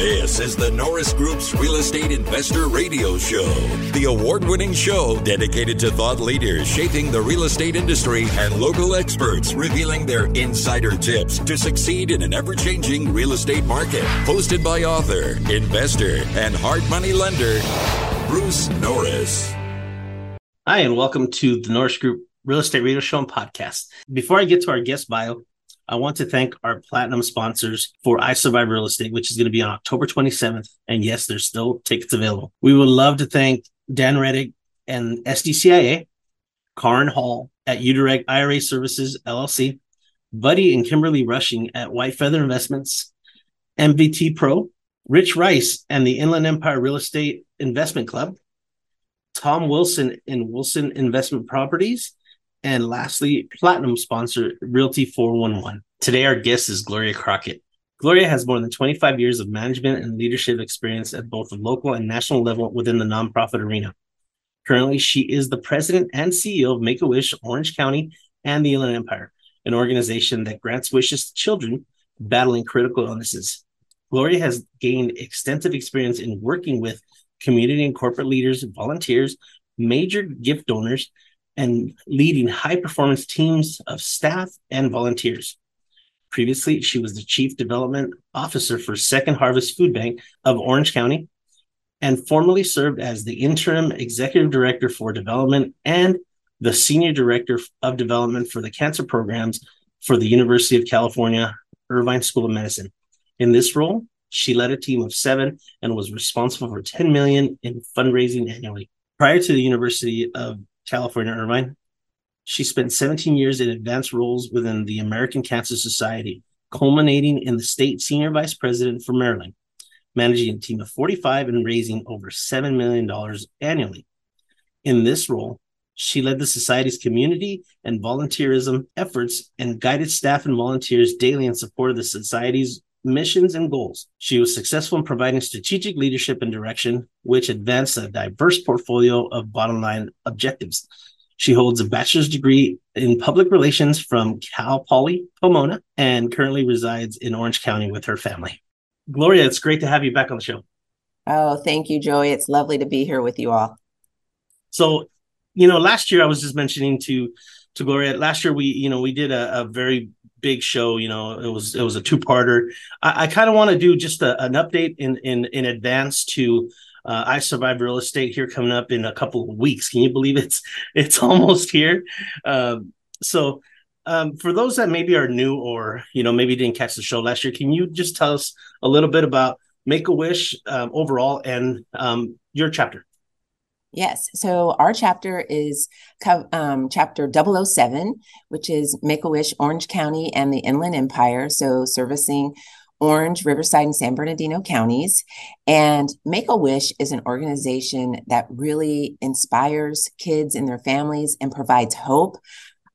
This is the Norris Group's Real Estate Investor Radio Show, the award winning show dedicated to thought leaders shaping the real estate industry and local experts revealing their insider tips to succeed in an ever changing real estate market. Hosted by author, investor, and hard money lender, Bruce Norris. Hi, and welcome to the Norris Group Real Estate Radio Show and Podcast. Before I get to our guest bio, I want to thank our platinum sponsors for I Survive Real Estate, which is going to be on October 27th. And yes, there's still tickets available. We would love to thank Dan Reddick and SDCIA, Karin Hall at Udirect IRA Services LLC, Buddy and Kimberly Rushing at White Feather Investments, MVT Pro, Rich Rice and the Inland Empire Real Estate Investment Club, Tom Wilson in Wilson Investment Properties, and lastly, platinum sponsor Realty 411. Today, our guest is Gloria Crockett. Gloria has more than 25 years of management and leadership experience at both the local and national level within the nonprofit arena. Currently, she is the president and CEO of Make a Wish Orange County and the Inland Empire, an organization that grants wishes to children battling critical illnesses. Gloria has gained extensive experience in working with community and corporate leaders, volunteers, major gift donors, and leading high performance teams of staff and volunteers. Previously, she was the Chief Development Officer for Second Harvest Food Bank of Orange County and formerly served as the Interim Executive Director for Development and the Senior Director of Development for the Cancer Programs for the University of California Irvine School of Medicine. In this role, she led a team of seven and was responsible for 10 million in fundraising annually. Prior to the University of California, Irvine. She spent 17 years in advanced roles within the American Cancer Society, culminating in the state senior vice president for Maryland, managing a team of 45 and raising over $7 million annually. In this role, she led the society's community and volunteerism efforts and guided staff and volunteers daily in support of the society's missions and goals. She was successful in providing strategic leadership and direction, which advanced a diverse portfolio of bottom line objectives. She holds a bachelor's degree in public relations from Cal Poly Pomona and currently resides in Orange County with her family. Gloria, it's great to have you back on the show. Oh, thank you, Joey. It's lovely to be here with you all. So, you know, last year I was just mentioning to to Gloria. Last year we, you know, we did a, a very big show. You know, it was it was a two parter. I, I kind of want to do just a, an update in in in advance to uh, I survived real estate here coming up in a couple of weeks. Can you believe it's it's almost here? Um, so um, for those that maybe are new or you know maybe didn't catch the show last year, can you just tell us a little bit about Make a Wish um, overall and um, your chapter? Yes. So our chapter is um, chapter 007, which is Make a Wish Orange County and the Inland Empire. So servicing Orange, Riverside, and San Bernardino counties. And Make a Wish is an organization that really inspires kids and their families and provides hope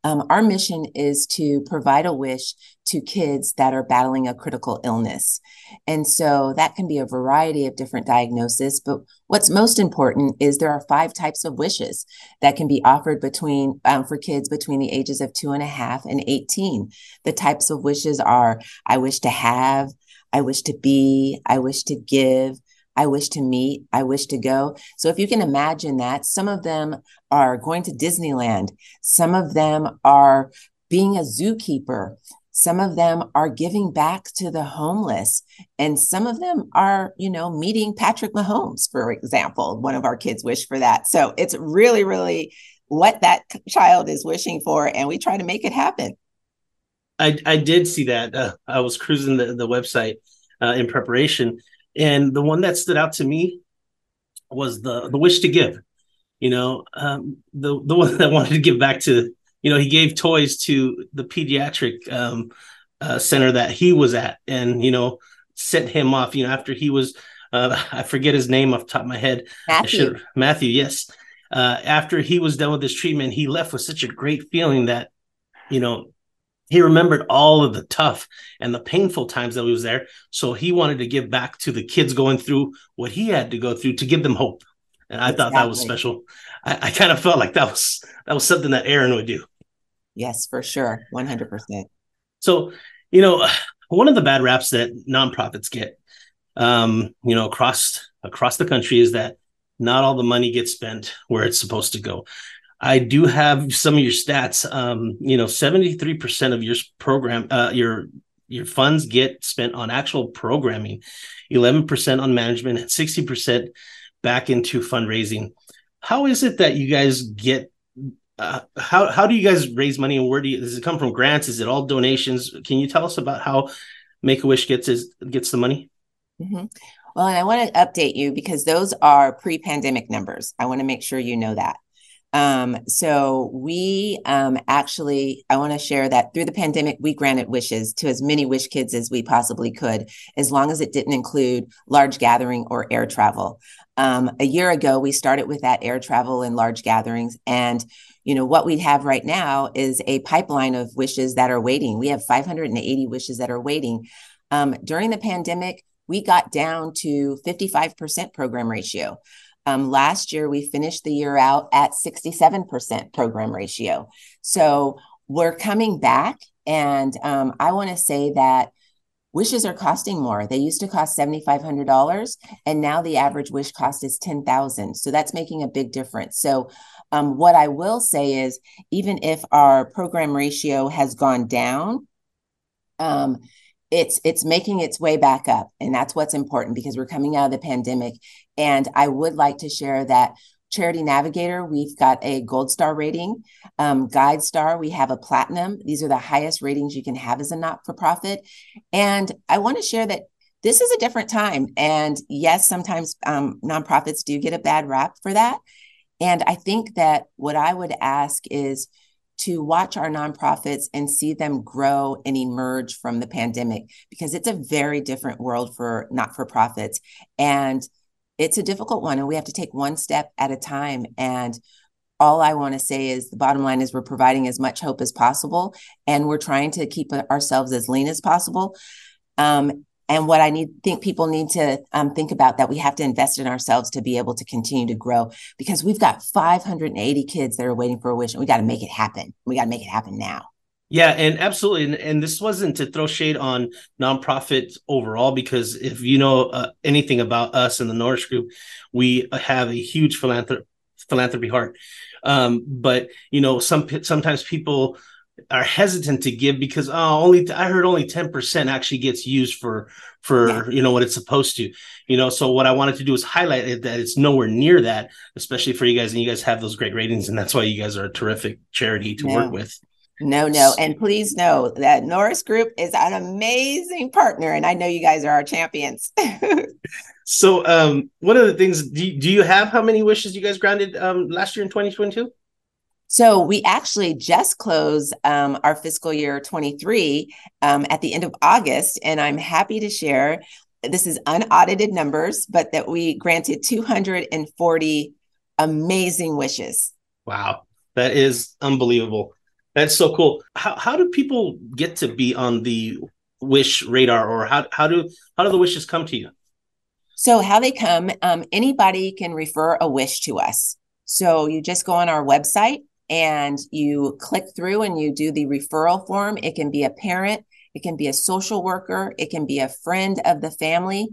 um, our mission is to provide a wish to kids that are battling a critical illness. And so that can be a variety of different diagnoses. But what's most important is there are five types of wishes that can be offered between um, for kids between the ages of two and a half and 18. The types of wishes are I wish to have, I wish to be, I wish to give, I wish to meet, I wish to go. So if you can imagine that, some of them are going to Disneyland, some of them are being a zookeeper, some of them are giving back to the homeless, and some of them are, you know, meeting Patrick Mahomes, for example. One of our kids wish for that. So it's really, really what that child is wishing for, and we try to make it happen. I, I did see that. Uh, I was cruising the, the website uh, in preparation and the one that stood out to me was the the wish to give. You know, um, the the one that wanted to give back to. You know, he gave toys to the pediatric um, uh, center that he was at, and you know, sent him off. You know, after he was, uh, I forget his name off the top of my head. Matthew. Matthew, yes. Uh, after he was done with his treatment, he left with such a great feeling that, you know, he remembered all of the tough and the painful times that he was there. So he wanted to give back to the kids going through what he had to go through to give them hope. And I exactly. thought that was special. I, I kind of felt like that was that was something that Aaron would do. Yes, for sure. 100%. So, you know, one of the bad raps that nonprofits get um, you know, across across the country is that not all the money gets spent where it's supposed to go. I do have some of your stats. Um, you know, 73% of your program, uh, your your funds get spent on actual programming, 11% on management, and 60% back into fundraising. How is it that you guys get uh, how how do you guys raise money and where do you does it come from grants? Is it all donations? Can you tell us about how Make a Wish gets is, gets the money? Mm-hmm. Well, and I want to update you because those are pre-pandemic numbers. I want to make sure you know that. Um, so we um, actually, I want to share that through the pandemic, we granted wishes to as many wish kids as we possibly could, as long as it didn't include large gathering or air travel. Um, a year ago, we started with that air travel and large gatherings, and you know what we have right now is a pipeline of wishes that are waiting. We have 580 wishes that are waiting. Um, during the pandemic, we got down to 55% program ratio. Um, last year, we finished the year out at 67% program ratio. So we're coming back. And um, I want to say that wishes are costing more. They used to cost $7,500, and now the average wish cost is 10000 So that's making a big difference. So um, what I will say is, even if our program ratio has gone down, um, it's it's making its way back up and that's what's important because we're coming out of the pandemic. And i would like to share that charity navigator we've got a gold star rating um, GuideStar we have a platinum. These are the highest ratings you can have as a not-for-profit. And i want to share that this is a different time. And yes sometimes um, nonprofits do get a bad rap for that. And i think that what i would ask is to watch our nonprofits and see them grow and emerge from the pandemic because it's a very different world for not for profits. And it's a difficult one, and we have to take one step at a time. And all I want to say is the bottom line is we're providing as much hope as possible, and we're trying to keep ourselves as lean as possible. Um, and what I need think people need to um, think about that we have to invest in ourselves to be able to continue to grow because we've got 580 kids that are waiting for a wish and we got to make it happen. We got to make it happen now. Yeah, and absolutely, and, and, this wasn't to throw shade on nonprofits overall, because if you know uh, anything about us in the Norris Group, we have a huge philanthrop- philanthropy heart. Um, but you know, some sometimes people are hesitant to give because oh only I heard only 10% actually gets used for for yeah. you know what it's supposed to you know? So what I wanted to do is highlight it, that it's nowhere near that especially for you guys and you guys have those great ratings and that's why you guys are a terrific charity to work with. No no and please know that Norris Group is an amazing partner and I know you guys are our champions. So um one of the things do you, do you have how many wishes you guys granted um last year in 2022 so we actually just closed um, our fiscal year 23 um, at the end of August, and I'm happy to share this is unaudited numbers, but that we granted 240 amazing wishes. Wow, that is unbelievable. That's so cool. How how do people get to be on the wish radar, or how how do how do the wishes come to you? So how they come, um, anybody can refer a wish to us. So you just go on our website and you click through and you do the referral form. It can be a parent, it can be a social worker, it can be a friend of the family.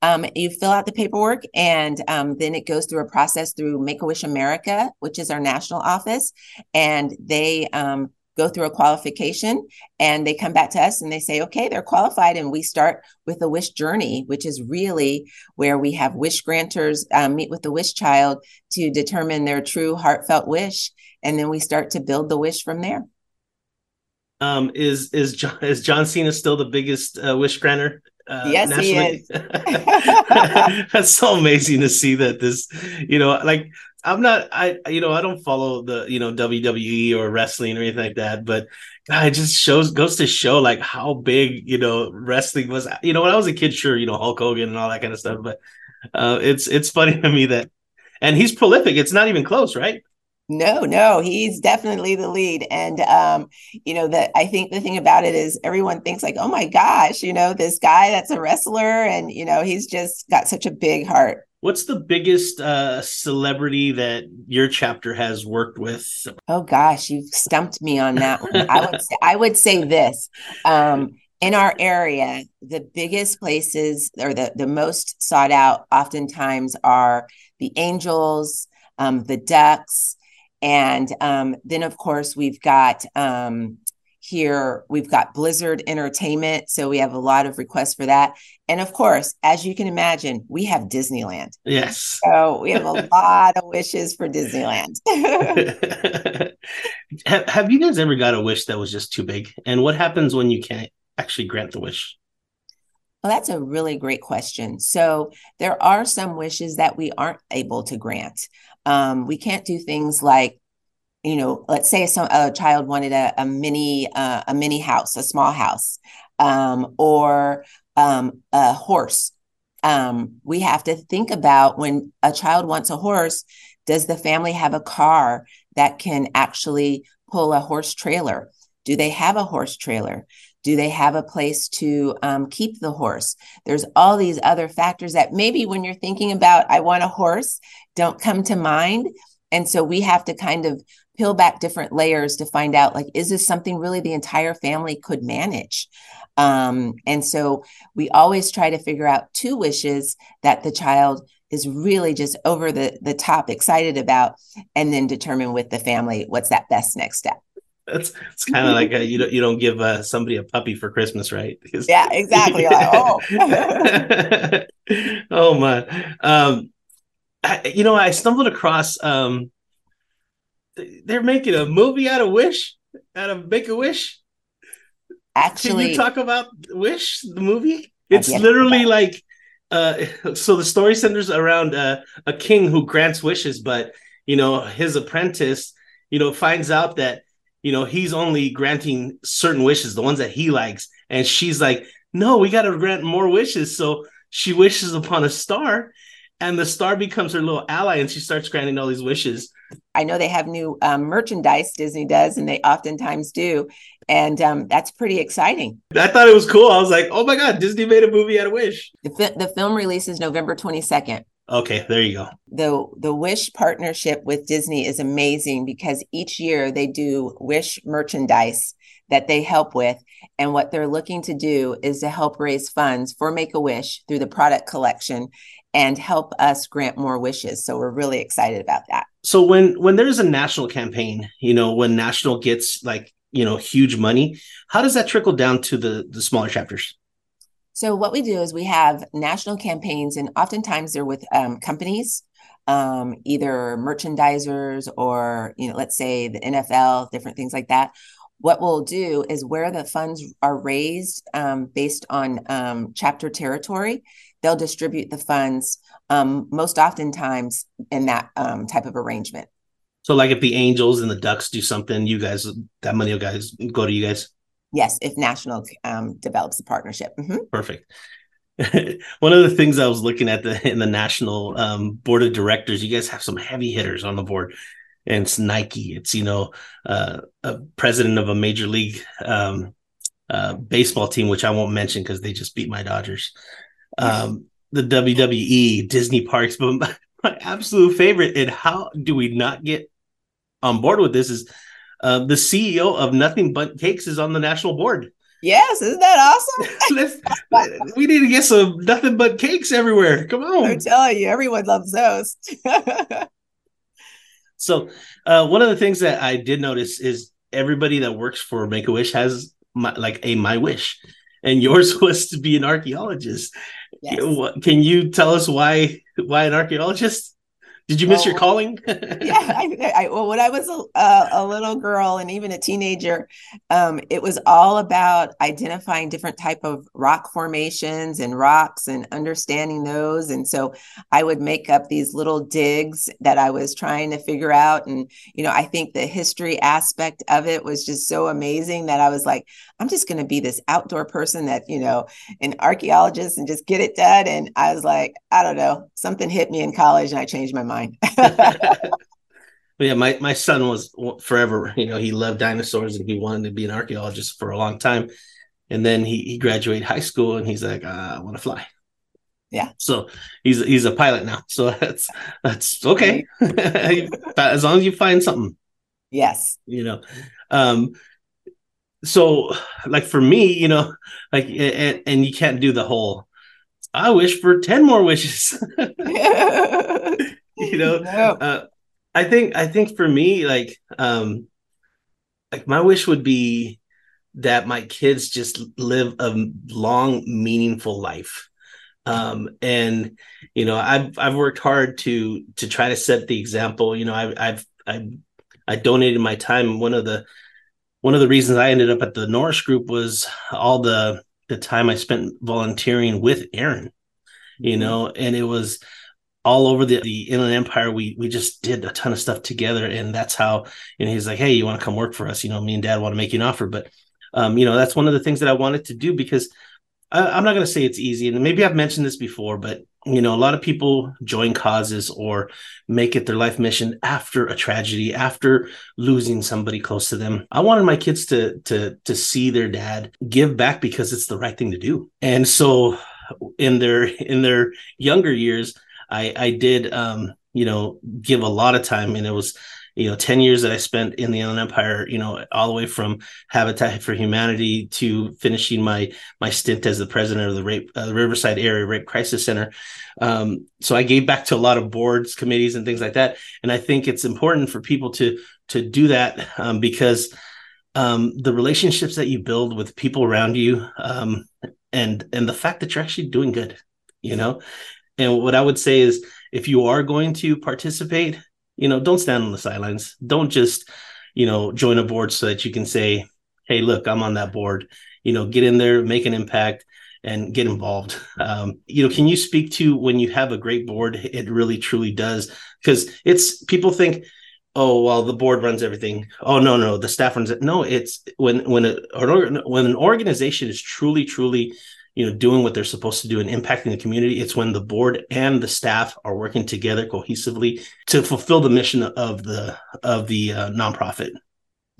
Um, you fill out the paperwork and um, then it goes through a process through Make a Wish America, which is our national office, and they um, go through a qualification and they come back to us and they say, okay, they're qualified. And we start with the wish journey, which is really where we have wish granters um, meet with the wish child to determine their true heartfelt wish and then we start to build the wish from there. Um, is is John, is John Cena still the biggest uh, wish granter? Uh, yes, nationally? he is. That's so amazing to see that this, you know, like I'm not, I, you know, I don't follow the, you know, WWE or wrestling or anything like that, but God, it just shows, goes to show like how big, you know, wrestling was. You know, when I was a kid, sure, you know, Hulk Hogan and all that kind of stuff, but uh, it's it's funny to me that, and he's prolific. It's not even close, right? No, no, he's definitely the lead. And um, you know, that I think the thing about it is everyone thinks like, oh my gosh, you know, this guy that's a wrestler, and you know, he's just got such a big heart. What's the biggest uh, celebrity that your chapter has worked with? Oh gosh, you've stumped me on that one. I would say I would say this. Um, in our area, the biggest places or the, the most sought out oftentimes are the angels, um, the ducks, and um, then of course we've got um, here we've got Blizzard Entertainment, so we have a lot of requests for that. And of course, as you can imagine, we have Disneyland. Yes. So we have a lot of wishes for Disneyland. have, have you guys ever got a wish that was just too big? And what happens when you can't actually grant the wish? Well, that's a really great question. So there are some wishes that we aren't able to grant. Um, we can't do things like, you know, let's say some, a child wanted a, a mini uh, a mini house, a small house, um, or um, a horse. Um, we have to think about when a child wants a horse. Does the family have a car that can actually pull a horse trailer? Do they have a horse trailer? Do they have a place to um, keep the horse? There's all these other factors that maybe when you're thinking about, I want a horse, don't come to mind. And so we have to kind of peel back different layers to find out like, is this something really the entire family could manage? Um, and so we always try to figure out two wishes that the child is really just over the, the top excited about, and then determine with the family what's that best next step. That's it's kind of like a, you don't you don't give uh, somebody a puppy for Christmas, right? Yeah, exactly. like, oh, oh my. Um, I, you know, I stumbled across. Um, they're making a movie out of Wish, out of Make a Wish. Actually, Can you talk about Wish, the movie? It's literally like, uh, so the story centers around uh, a king who grants wishes, but you know his apprentice, you know, finds out that you know, he's only granting certain wishes, the ones that he likes. And she's like, no, we got to grant more wishes. So she wishes upon a star, and the star becomes her little ally, and she starts granting all these wishes. I know they have new um, merchandise, Disney does, and they oftentimes do. And um, that's pretty exciting. I thought it was cool. I was like, oh my God, Disney made a movie out of Wish. The, fi- the film releases November 22nd. Okay, there you go. The the Wish partnership with Disney is amazing because each year they do Wish merchandise that they help with and what they're looking to do is to help raise funds for Make a Wish through the product collection and help us grant more wishes. So we're really excited about that. So when when there's a national campaign, you know, when national gets like, you know, huge money, how does that trickle down to the the smaller chapters? So what we do is we have national campaigns, and oftentimes they're with um, companies, um, either merchandisers or you know, let's say the NFL, different things like that. What we'll do is where the funds are raised um, based on um, chapter territory, they'll distribute the funds um, most oftentimes in that um, type of arrangement. So, like if the Angels and the Ducks do something, you guys that money will guys go to you guys. Yes, if National um, develops a partnership. Mm-hmm. Perfect. One of the things I was looking at the in the national um, board of directors, you guys have some heavy hitters on the board, and it's Nike. It's you know uh, a president of a major league um, uh, baseball team, which I won't mention because they just beat my Dodgers. Um, the WWE, Disney parks, but my, my absolute favorite, and how do we not get on board with this is uh, the CEO of Nothing Bundt Cakes is on the national board. Yes, isn't that awesome? we need to get some nothing Bundt cakes everywhere. Come on. I'm telling you, everyone loves those. so, uh, one of the things that I did notice is everybody that works for Make a Wish has my, like a My Wish, and yours was to be an archaeologist. Yes. Can you tell us why why an archaeologist? Did you miss well, your calling? yeah, I, I, well, when I was a, a, little girl and even a teenager, um, it was all about identifying different type of rock formations and rocks and understanding those. And so I would make up these little digs that I was trying to figure out. And you know, I think the history aspect of it was just so amazing that I was like, I'm just going to be this outdoor person that you know, an archaeologist and just get it done. And I was like, I don't know, something hit me in college, and I changed my mind mine. yeah, my my son was forever. You know, he loved dinosaurs and he wanted to be an archaeologist for a long time. And then he he graduated high school and he's like, uh, I want to fly. Yeah. So he's he's a pilot now. So that's that's okay. as long as you find something. Yes. You know. Um so like for me, you know, like and, and you can't do the whole I wish for 10 more wishes. you know, uh, I think I think for me like um like my wish would be that my kids just live a long meaningful life. Um, and you know i've i've worked hard to to try to set the example. You know I, i've i i donated my time. One of the one of the reasons i ended up at the norris group was all the the time i spent volunteering with aaron you mm-hmm. know and it was all over the, the Inland Empire. We we just did a ton of stuff together, and that's how you know he's like, hey, you want to come work for us? You know, me and Dad want to make you an offer, but um, you know that's one of the things that I wanted to do because I, am not going to say it's easy, and maybe I've mentioned this before, but you know, a lot of people join causes or make it their life mission after a tragedy, after losing somebody close to them. I wanted my kids to to to see their dad give back because it's the right thing to do, and so in their in their younger years I I did um, you know give a lot of time, and it was you know 10 years that i spent in the inland empire you know all the way from habitat for humanity to finishing my my stint as the president of the rape uh, riverside area rape crisis center. Um, so i gave back to a lot of boards committees and things like that and i think it's important for people to to do that um, because um, the relationships that you build with people around you um, and and the fact that you're actually doing good you know and what I would say is if you are going to participate, you know, don't stand on the sidelines. Don't just, you know, join a board so that you can say, hey, look, I'm on that board. You know, get in there, make an impact and get involved. Um, you know, can you speak to when you have a great board, it really truly does? Because it's people think, oh well the board runs everything oh no no the staff runs it no it's when when a, when an organization is truly truly you know doing what they're supposed to do and impacting the community it's when the board and the staff are working together cohesively to fulfill the mission of the of the uh, nonprofit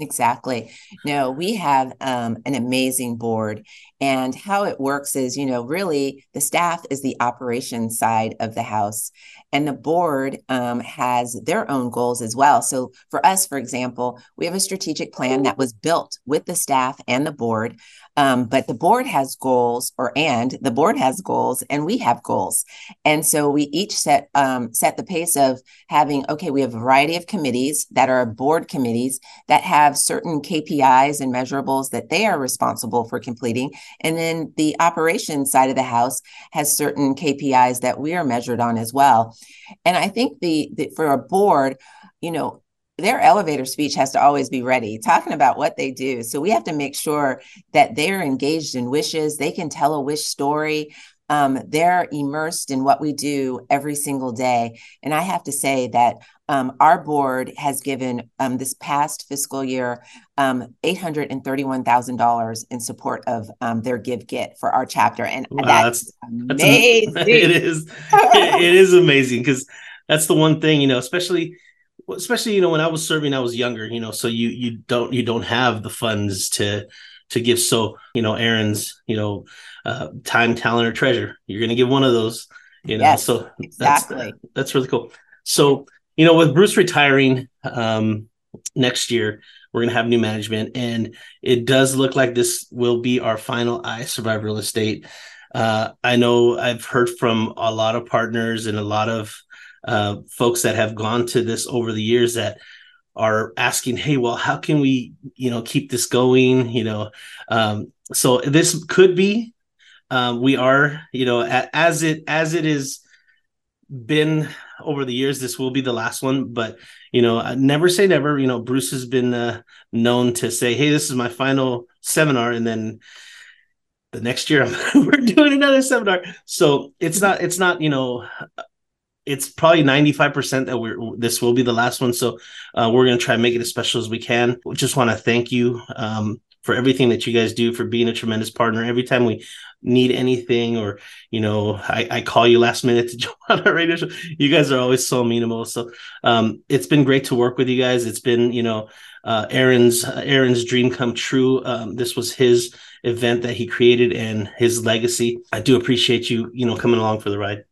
Exactly. No, we have um, an amazing board. And how it works is, you know, really the staff is the operation side of the house. And the board um, has their own goals as well. So for us, for example, we have a strategic plan that was built with the staff and the board. Um, but the board has goals, or and the board has goals, and we have goals, and so we each set um, set the pace of having. Okay, we have a variety of committees that are board committees that have certain KPIs and measurables that they are responsible for completing, and then the operations side of the house has certain KPIs that we are measured on as well. And I think the, the for a board, you know, their elevator speech has to always be ready, talking about what they do. So we have to make sure that they're engaged in wishes. They can tell a wish story. Um, they're immersed in what we do every single day. And I have to say that um, our board has given um, this past fiscal year um, $831,000 in support of um, their Give Get for our chapter. And wow, that's, that's amazing. That's, it is. it is amazing because that's the one thing, you know, especially especially you know when I was serving, I was younger, you know, so you you don't you don't have the funds to to give. So you know, Aaron's you know, uh, time, talent, or treasure. You're going to give one of those. You know, yes, so exactly. that's that's really cool. So you know, with Bruce retiring um, next year, we're going to have new management, and it does look like this will be our final I Survive Real Estate. Uh, I know I've heard from a lot of partners and a lot of uh, folks that have gone to this over the years that are asking, "Hey, well, how can we, you know, keep this going?" You know, um, so this could be. Um, we are, you know, as it as it is been over the years, this will be the last one. But you know, never say never. You know, Bruce has been uh, known to say, "Hey, this is my final seminar," and then the next year we're doing another seminar. So it's not it's not you know it's probably 95% that we're this will be the last one. So uh, we're going to try and make it as special as we can. We just want to thank you um, for everything that you guys do for being a tremendous partner. Every time we need anything or you know i, I call you last minute to join on our radio show you guys are always so amenable. So um, it's been great to work with you guys. It's been you know uh, aaron's uh, aaron's dream come true. Um, this was his event that he created and his legacy. I do appreciate you you know coming along for the ride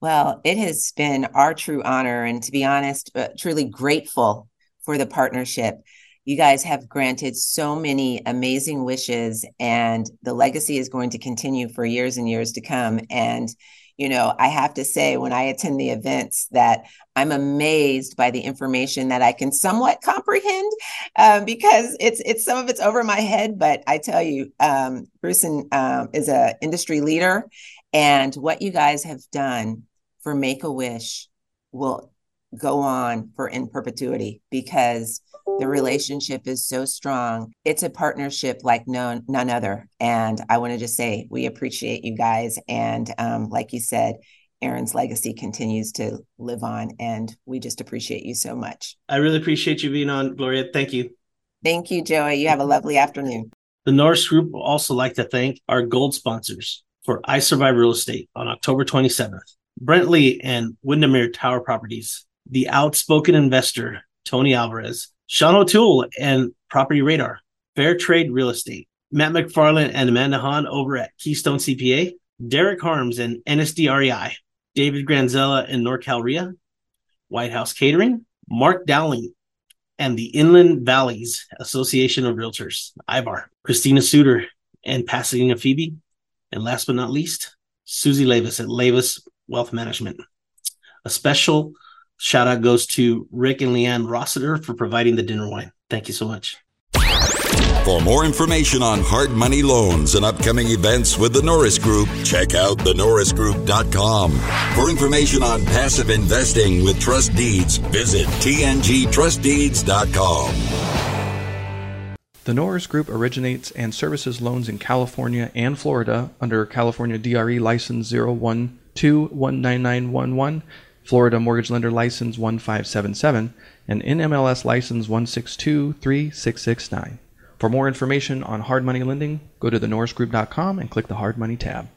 well, it has been our true honor, and to be honest, uh, truly grateful for the partnership. You guys have granted so many amazing wishes, and the legacy is going to continue for years and years to come. And you know, I have to say, when I attend the events, that I'm amazed by the information that I can somewhat comprehend um, because it's it's some of it's over my head. But I tell you, um, Bruce um, is an industry leader, and what you guys have done for Make a Wish will go on for in perpetuity because the relationship is so strong. It's a partnership like no none other. And I want to just say we appreciate you guys. And um, like you said, Aaron's legacy continues to live on, and we just appreciate you so much. I really appreciate you being on, Gloria. Thank you. Thank you, Joey. You have a lovely afternoon. The Norris Group will also like to thank our gold sponsors for I Survive Real Estate on October 27th. Brent Lee and Windermere Tower Properties, the outspoken investor, Tony Alvarez, Sean O'Toole and Property Radar, Fair Trade Real Estate, Matt McFarland and Amanda Hahn over at Keystone CPA, Derek Harms and NSD REI, David Granzella and NorCal RIA, White House Catering, Mark Dowling and the Inland Valleys Association of Realtors, IVAR, Christina Suter and Pasadena Phoebe, and last but not least, Susie Lavis at Lavis Wealth Management. A special Shout out goes to Rick and Leanne Rossiter for providing the dinner wine. Thank you so much. For more information on hard money loans and upcoming events with the Norris Group, check out thenorrisgroup.com. For information on passive investing with trust deeds, visit tngtrustdeeds.com. The Norris Group originates and services loans in California and Florida under California DRE license 012199911 Florida Mortgage Lender License 1577, and NMLS License 1623669. For more information on hard money lending, go to thenorrisgroup.com and click the Hard Money tab.